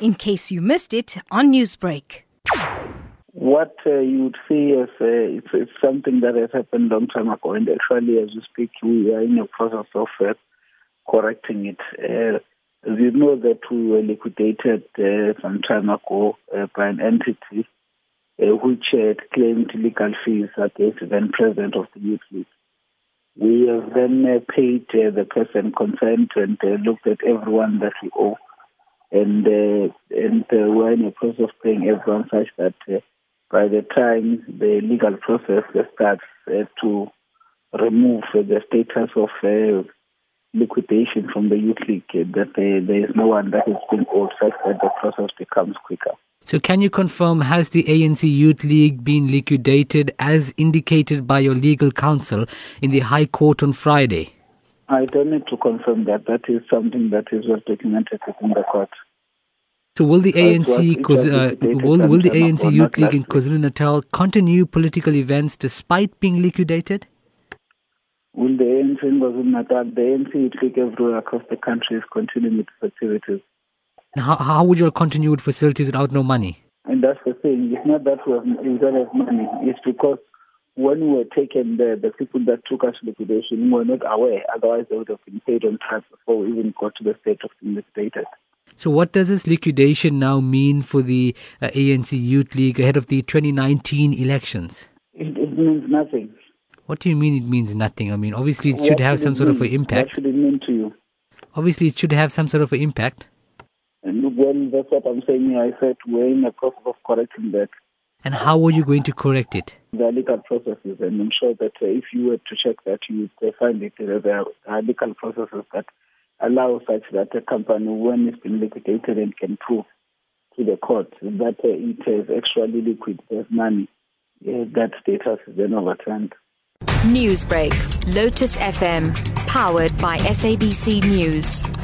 in case you missed it on Newsbreak. What uh, you would see is uh, it's, it's, something that has happened long time ago, and actually, as we speak, we are in the process of uh, correcting it. Uh, as you know, that we were liquidated uh, some time ago uh, by an entity which claimed legal fees against the then president of the youth league. We have then paid the person concerned and looked at everyone that we owe and uh, and uh, we're in a process of paying everyone such that uh, by the time the legal process starts uh, to remove the status of uh, liquidation from the youth league, uh, that there is no one that is being owed such that the process becomes quicker. So, can you confirm has the ANC Youth League been liquidated as indicated by your legal counsel in the High Court on Friday? I don't need to confirm that. That is something that is well documented within the court. So will the ANC uh, will, will the ANC Youth League in KwaZulu Natal continue political events despite being liquidated? Will the ANC in KwaZulu Natal, the ANC Youth League everywhere across the country is continuing its activities. How, how would you continue with facilities without no money? And that's the thing. It's not that we, have, we don't have money. It's because when we were taken there, the people that took us to liquidation were not aware. Otherwise, they would have been paid on time before we even got to the state of being liquidated. So, what does this liquidation now mean for the uh, ANC Youth League ahead of the 2019 elections? It, it, means nothing. What do you mean it means nothing? I mean, obviously, it what should have some sort of an impact. What should it mean to you? Obviously, it should have some sort of an impact. And well, that's what I'm saying. I said we're in the process of correcting that. And how are you going to correct it? The legal processes, and I'm sure that uh, if you were to check that, you would find it. Uh, there are legal processes that allow such that a company, when it's been liquidated and can prove to the court that uh, it is actually liquid, there's money, that status is then overturned. Newsbreak, Lotus FM, powered by SABC News.